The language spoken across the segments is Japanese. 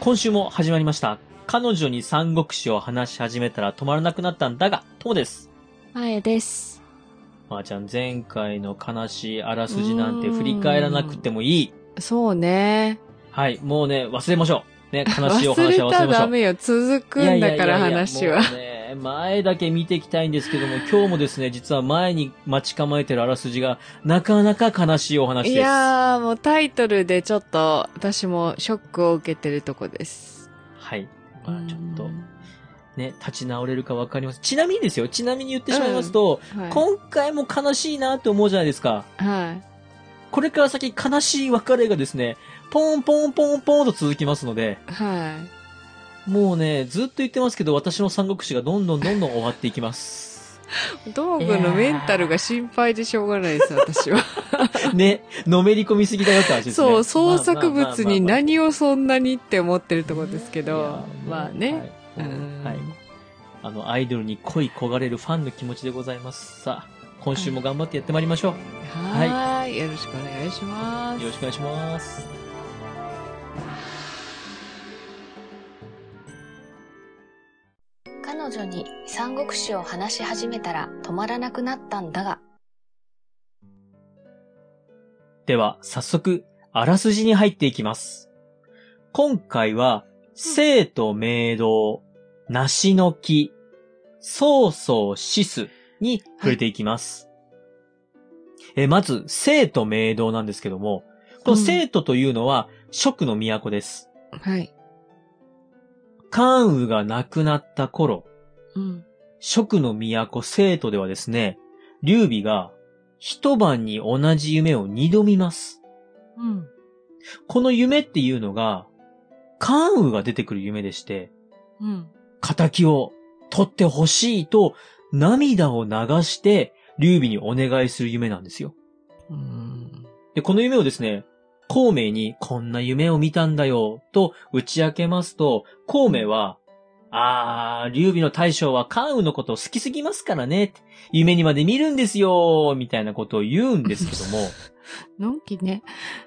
今週も始まりました。彼女に三国志を話し始めたら止まらなくなったんだが、ともです。まえです。まー、ちゃん、前回の悲しいあらすじなんて振り返らなくてもいい。そうね。はい、もうね、忘れましょう。ね、悲しいお話は忘たれましょう。らダメよ。続くんだからいやいやいやいや話は。もうね、前だけ見ていきたいんですけども、今日もですね、実は前に待ち構えてるあらすじが、なかなか悲しいお話です。いやー、もうタイトルでちょっと私もショックを受けてるとこです。はい。まあちょっとう、んね、立ち直れるかわかります。ちなみにですよ、ちなみに言ってしまいますと、はい。今回も悲しいなって思うじゃないですか。はい。これから先悲しい別れがですね、ポンポンポンポンと続きますので、はもうね、ずっと言ってますけど、私の三国志がどんどんどんどん終わっていきます。い。道具のメンタルが心配でしょうがないです、私は。ね、のめり込みすぎだよって話ですね。そう、創作物にまあ何をそんなにって思ってるところですけど、まあまあね。はいうんはい。あの、アイドルに恋焦がれるファンの気持ちでございます。さあ、今週も頑張ってやってまいりましょう。はーい。よろしくお願いしますよ。ろしくお願いします。女に三国志を話し始めたら止まらなくなったんだが、では、早速、あらすじに入っていきます。今回は、生と明道、梨の木、曹操死すに触れていきます。え、まず、生と明道なんですけども、この生徒というのは、蜀の都です。はい。関羽が亡くなった頃、うん。蜀の都生徒ではですね、劉備が一晩に同じ夢を二度見ます。うん。この夢っていうのが、関羽が出てくる夢でして、うん。仇を取ってほしいと涙を流して劉備にお願いする夢なんですよ。うん。で、この夢をですね、孔明にこんな夢を見たんだよと打ち明けますと、孔明は、あー、劉備の大将は関羽のことを好きすぎますからね。夢にまで見るんですよみたいなことを言うんですけども、のんきね。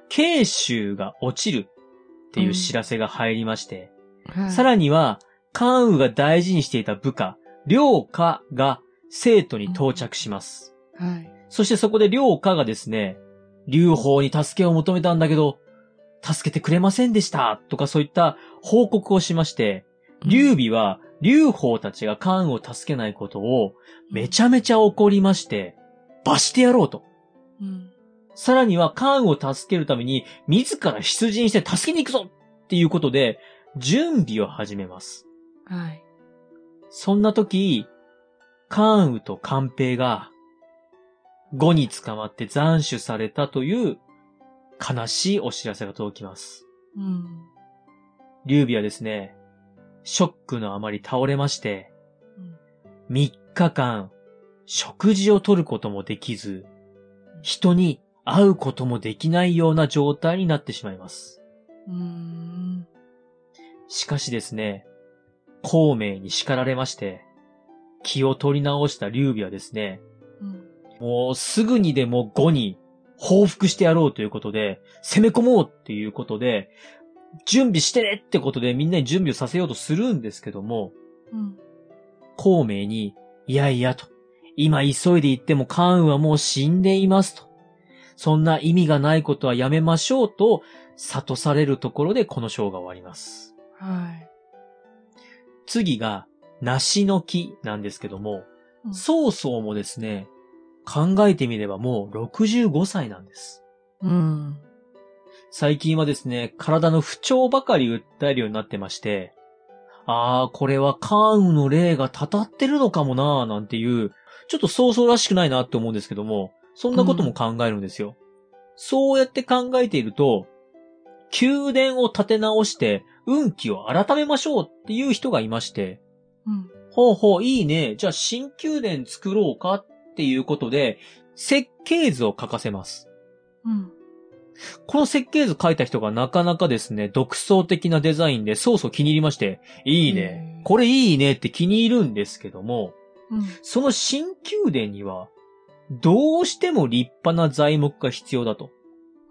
慶州が落ちるっていう知らせが入りまして、はい。さらには、関羽が大事にしていた部下、良家が生徒に到着します。はい。そしてそこで良家がですね、劉邦に助けを求めたんだけど、助けてくれませんでしたとかそういった報告をしまして、劉備は劉邦たちが関羽を助けないことをめちゃめちゃ怒りまして、罰してやろうと。うん。さらには関羽を助けるために自ら出陣して助けに行くぞっていうことで準備を始めます。はい。そんな時、関羽と関平が、語に捕まって斬首されたという悲しいお知らせが届きます。うん。劉備はですね、ショックのあまり倒れまして、3日間、食事をとることもできず、人に会うこともできないような状態になってしまいます。うん。しかしですね、孔明に叱られまして、気を取り直した劉備はですね、うん。もうすぐにでも5に報復してやろうということで、攻め込もうっていうことで、準備してねってことでみんなに準備をさせようとするんですけども、うん。孔明に、いやいやと、今急いで行っても関羽はもう死んでいますと。そんな意味がないことはやめましょうと、悟されるところでこの章が終わります。はい。次が、梨の木なんですけども、うん曹操もですね、考えてみればもう65歳なんです。うん。最近はですね、体の不調ばかり訴えるようになってまして、あー、これは関羽の霊がたたってるのかもなーなんていう、ちょっと曹操らしくないなって思うんですけども、そんなことも考えるんですよ。そうやって考えていると、宮殿を建て直して運気を改めましょうっていう人がいまして、うん。ほうほう、いいね。じゃあ新宮殿作ろうかっていうことで、設計図を書かせます。うん。この設計図書いた人がなかなかですね、独創的なデザインでそうそう気に入りまして、いいねこれいいねって気に入るんですけども、うん。その新宮殿には、どうしても立派な材木が必要だと。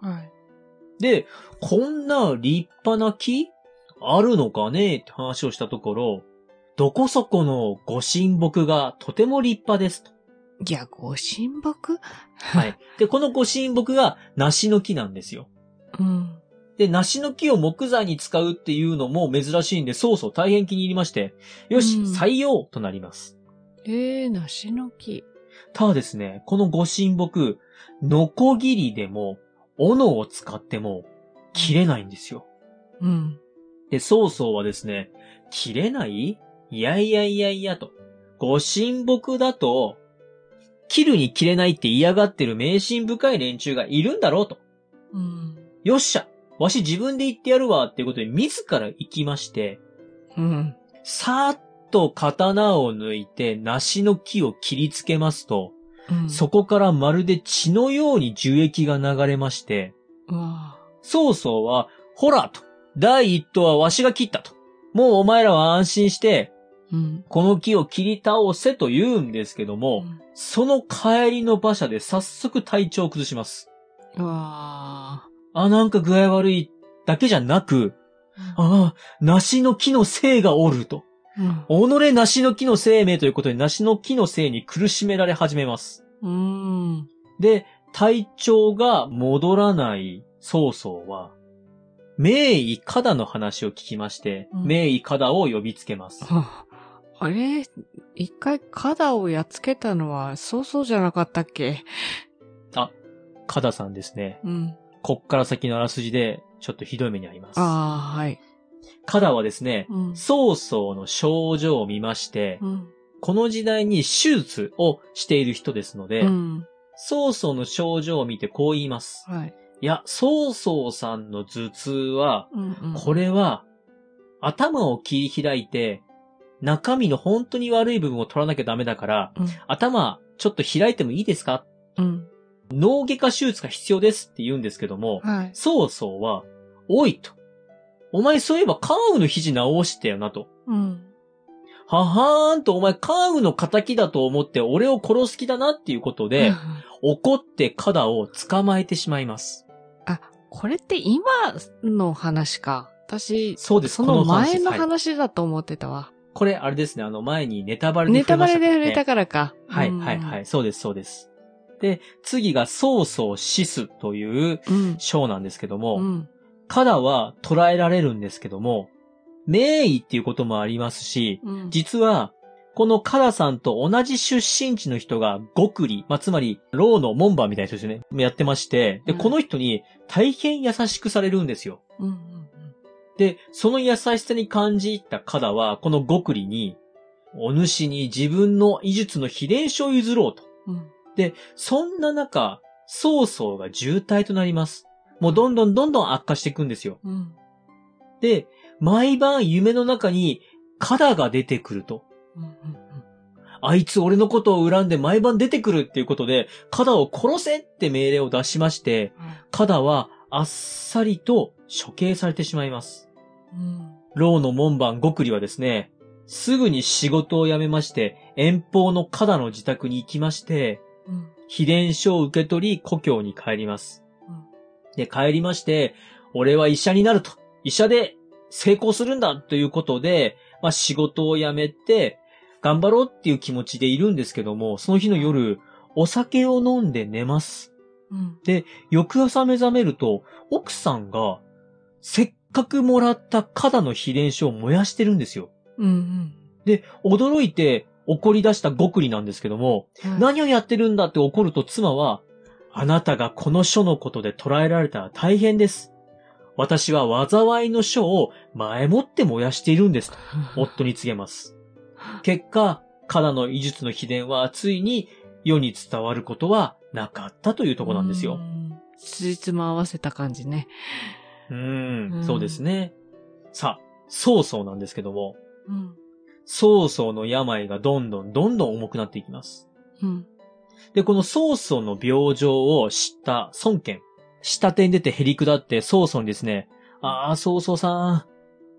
はい。で、こんな立派な木あるのかねって話をしたところ、どこそこのご神木がとても立派ですと。いや、ご神木？はい。で、このご神木が梨の木なんですよ。うん。で、梨の木を木材に使うっていうのも珍しいんで、そうそう大変気に入りまして、よし、うん採用となります。えー、梨の木。ただですね、このご神木、ノコギリでも、斧を使っても、切れないんですよ。うん。で、曹操はですね、切れない？いやいやいやいやと。ご神木だと、切るに切れないって嫌がってる迷信深い連中がいるんだろうと。うん。よっしゃわし自分で言ってやるわっていうことで自ら行きまして、うん。さーっと刀を抜いて梨の木を切りつけますと、うん。そこからまるで血のように樹液が流れまして、曹操は、ほらと、第一刀はわしが切ったと。もうお前らは安心して、うん。この木を切り倒せと言うんですけども、その帰りの馬車で早速体調を崩します。うわあ、なんか具合悪いだけじゃなく、ああ、梨の木の生がおると。うん。己梨の木の生命ということで梨の木の生に苦しめられ始めます。うん。で、体調が戻らない曹操は、名医カダの話を聞きまして、うん名医カダを呼びつけます。ああれ？一回肩をやっつけたのはそうそうじゃなかったっけ？カダさんですね。うん。こっから先のあらすじで、ちょっとひどい目に遭います。ああ、はい。カダはですね、うん。曹操の症状を見まして、うん。この時代に手術をしている人ですので、うん。曹操の症状を見てこう言います。はい。いや、曹操さんの頭痛は、うんうん。これは、頭を切り開いて、中身の本当に悪い部分を取らなきゃダメだから、うん。頭、ちょっと開いてもいいですか？うん。脳外科手術が必要ですって言うんですけども、はい。曹操は、おいと。お前そういえば関羽の肘直したよなと。うん。ははーんとお前関羽の仇だと思って俺を殺す気だなっていうことで、怒ってカダを捕まえてしまいます。あ、これって今の話か。私、そうです。その前のはい話だと思ってたわ。これあれですね、あの前にネタバレでネタバレで触触れたからねか。はい、うんはい、はい。そうです、そうです。で、次が曹操死すといううん。章なんですけども、うん。カダは捕らえられるんですけども、名医っていうこともありますし、うん。実は、このカダさんと同じ出身地の人が極利、まあ、つまり、ローの門番みたいな人ですよね。やってまして、で、うんこの人に大変優しくされるんですよ。うん。うんで、その優しさに感じ入ったカダは、この極利に、お主に自分の医術の秘伝書を譲ろうと。うん。で、そんな中、曹操が渋滞となります。もうどんどんどんどん悪化していくんですよ。うん。で、毎晩夢の中に、カダが出てくると。うん。うん。あいつ俺のことを恨んで毎晩出てくるっていうことで、カダを殺せって命令を出しまして、カダはあっさりと処刑されてしまいます。うん。牢の門番極利はですね、すぐに仕事を辞めまして、遠方のカダの自宅に行きまして、うん。秘伝書を受け取り故郷に帰ります。うんで、帰りまして、俺は医者になると。医者で成功するんだということで、まあ仕事を辞めて、頑張ろうっていう気持ちでいるんですけども、その日の夜、お酒を飲んで寝ます。うん。翌朝目覚めると、奥さんが、せっかくもらった肩の秘伝書を燃やしてるんですよ。うん。で、驚いて怒り出した極利なんですけども、うん。何をやってるんだって怒ると妻は、あなたがこの書のことで捕らえられたら大変です。私は災いの書を前もって燃やしているんですと、夫に告げます。結果、カナの医術の秘伝はついに世に伝わることはなかったというところなんですよ。うん。ついつも合わせた感じね。うーん、うんそうですね。さあ、曹操なんですけども、うん。曹操の病がどんどんどんどん重くなっていきます。うん。で、この曹操の病状を知った孫権。下手に出てへりくだって曹操にですね、ああ、曹操さん、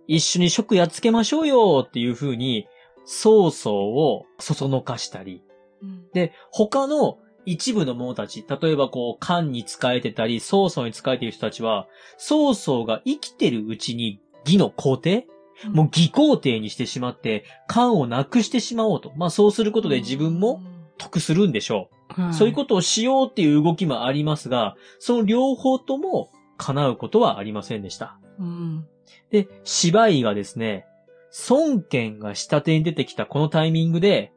一緒に職やっつけましょうよっていう風に、曹操をそそのかしたり、うん。で、他の一部の者たち、例えばこう、漢に仕えてたり、曹操に仕えている人たちは、曹操が生きてるうちに義の皇帝もう義皇帝にしてしまって、官をなくしてしまおうと。まあそうすることで自分も得するんでしょう。はい、そういうことをしようっていう動きもありますが、その両方とも叶うことはありませんでした。うん。で、芝居がですね、孫権が下手に出てきたこのタイミングで、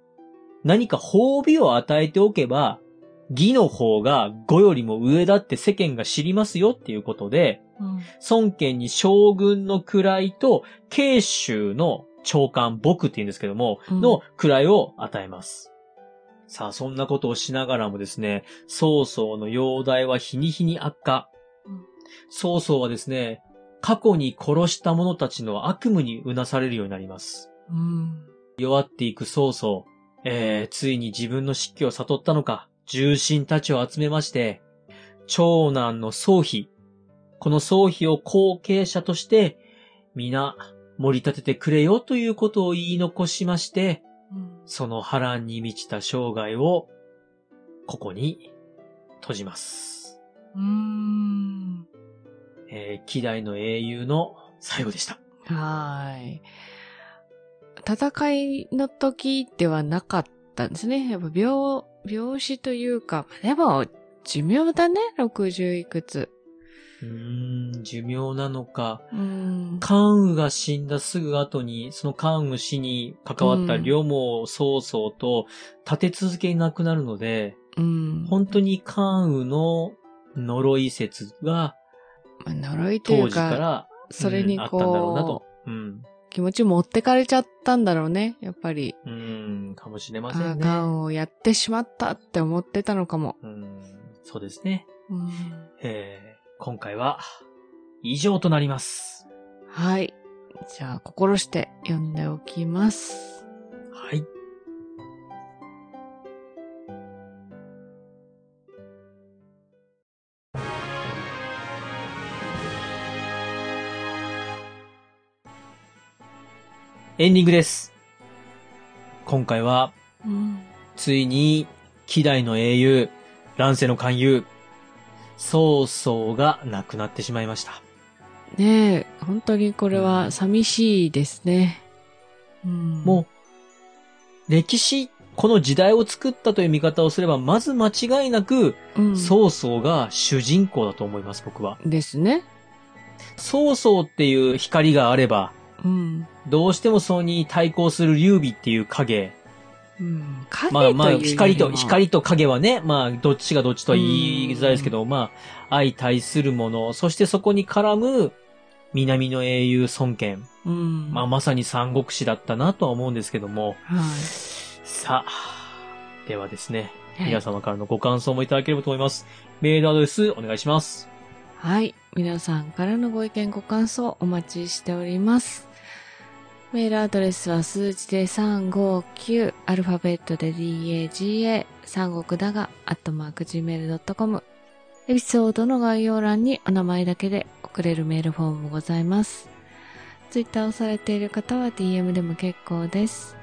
何か褒美を与えておけば、義の方が語よりも上だって世間が知りますよっていうことで、うん。孫権に将軍の位と慶州の長官、僕って言うんですけども、うんの位を与えます。さあ、そんなことをしながらもですね、曹操の容体は日に日に悪化うん。曹操はですね、過去に殺した者たちの悪夢にうなされるようになります。うん。弱っていく曹操、えー、ついに自分の失脚を悟ったのか、重臣たちを集めまして、長男の宗妃、この宗妃を後継者として、皆、盛り立ててくれよということを言い残しまして、うんその波乱に満ちた生涯を、ここに閉じます。うん。えー、希代の英雄の最後でした。はーい。戦いの時ではなかったんですね。やっぱ病、病死というか、でも、寿命だね、60いくつ。うーん、寿命なのか、うん。関羽が死んだすぐ後に、その関羽死に関わったうん両毛曹操と立て続けに亡くなるので、うん。本当に関羽の呪い説がまあ呪いという当時か、からそれにうんあったんだろうなとこ。うん。う、気持ち持ってかれちゃったんだろうね、やっぱり。うん、かもしれまあせんね。あがんをやってしまったって思ってたのかも。うん、そうですね。うん。えー今回は以上となります。はい。じゃあ、心して読んでおきます。はい。エンディングです。今回は、うん。ついに、希代の英雄、乱世の勧誘、曹操が亡くなってしまいました。ねえ、本当にこれは寂しいですね。うん。もう、歴史、この時代を作ったという見方をすれば、まず間違いなく、う、うん、曹操が主人公だと思います、僕は。ですね。曹操っていう光があれば、うん。どうしてもそれに対抗する劉備っていう影。うん。影まあまあ、光と、光と影はね、まあ、どっちがどっちとは言いづらいですけど、まあ、相対するもの、そしてそこに絡む、南の英雄孫権。うん。まあ、まさに三国志だったなとは思うんですけども、はい。さあ、ではですね、はい皆様からのご感想もいただければと思います。メールアドレスお願いします。はい。皆さんからのご意見ご感想お待ちしております。メールアドレスは数字で359、アルファベットで DAGA、三国だが、アットマーク Gmail.com。エピソードの概要欄にお名前だけで送れるメールフォームもございます。ツイッターをされている方は DM でも結構です。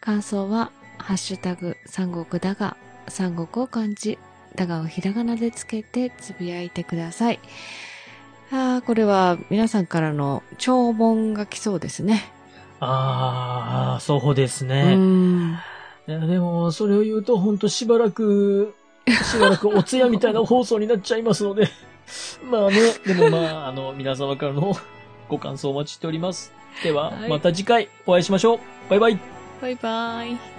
感想は、ハッシュタグ、三国だが、三国を漢字、だがをひらがなでつけてつぶやいてください。ああ、これは皆さんからの長文が来そうですね。あー、そうですうね。ん。いやでも、それを言うと、ほんとしばらく、しばらくお通夜みたいな放送になっちゃいますので。まあね、でもまあ、あの、皆様からのご感想お待ちしております。では、はいまた次回お会いしましょう。バイバイ。バイバイ。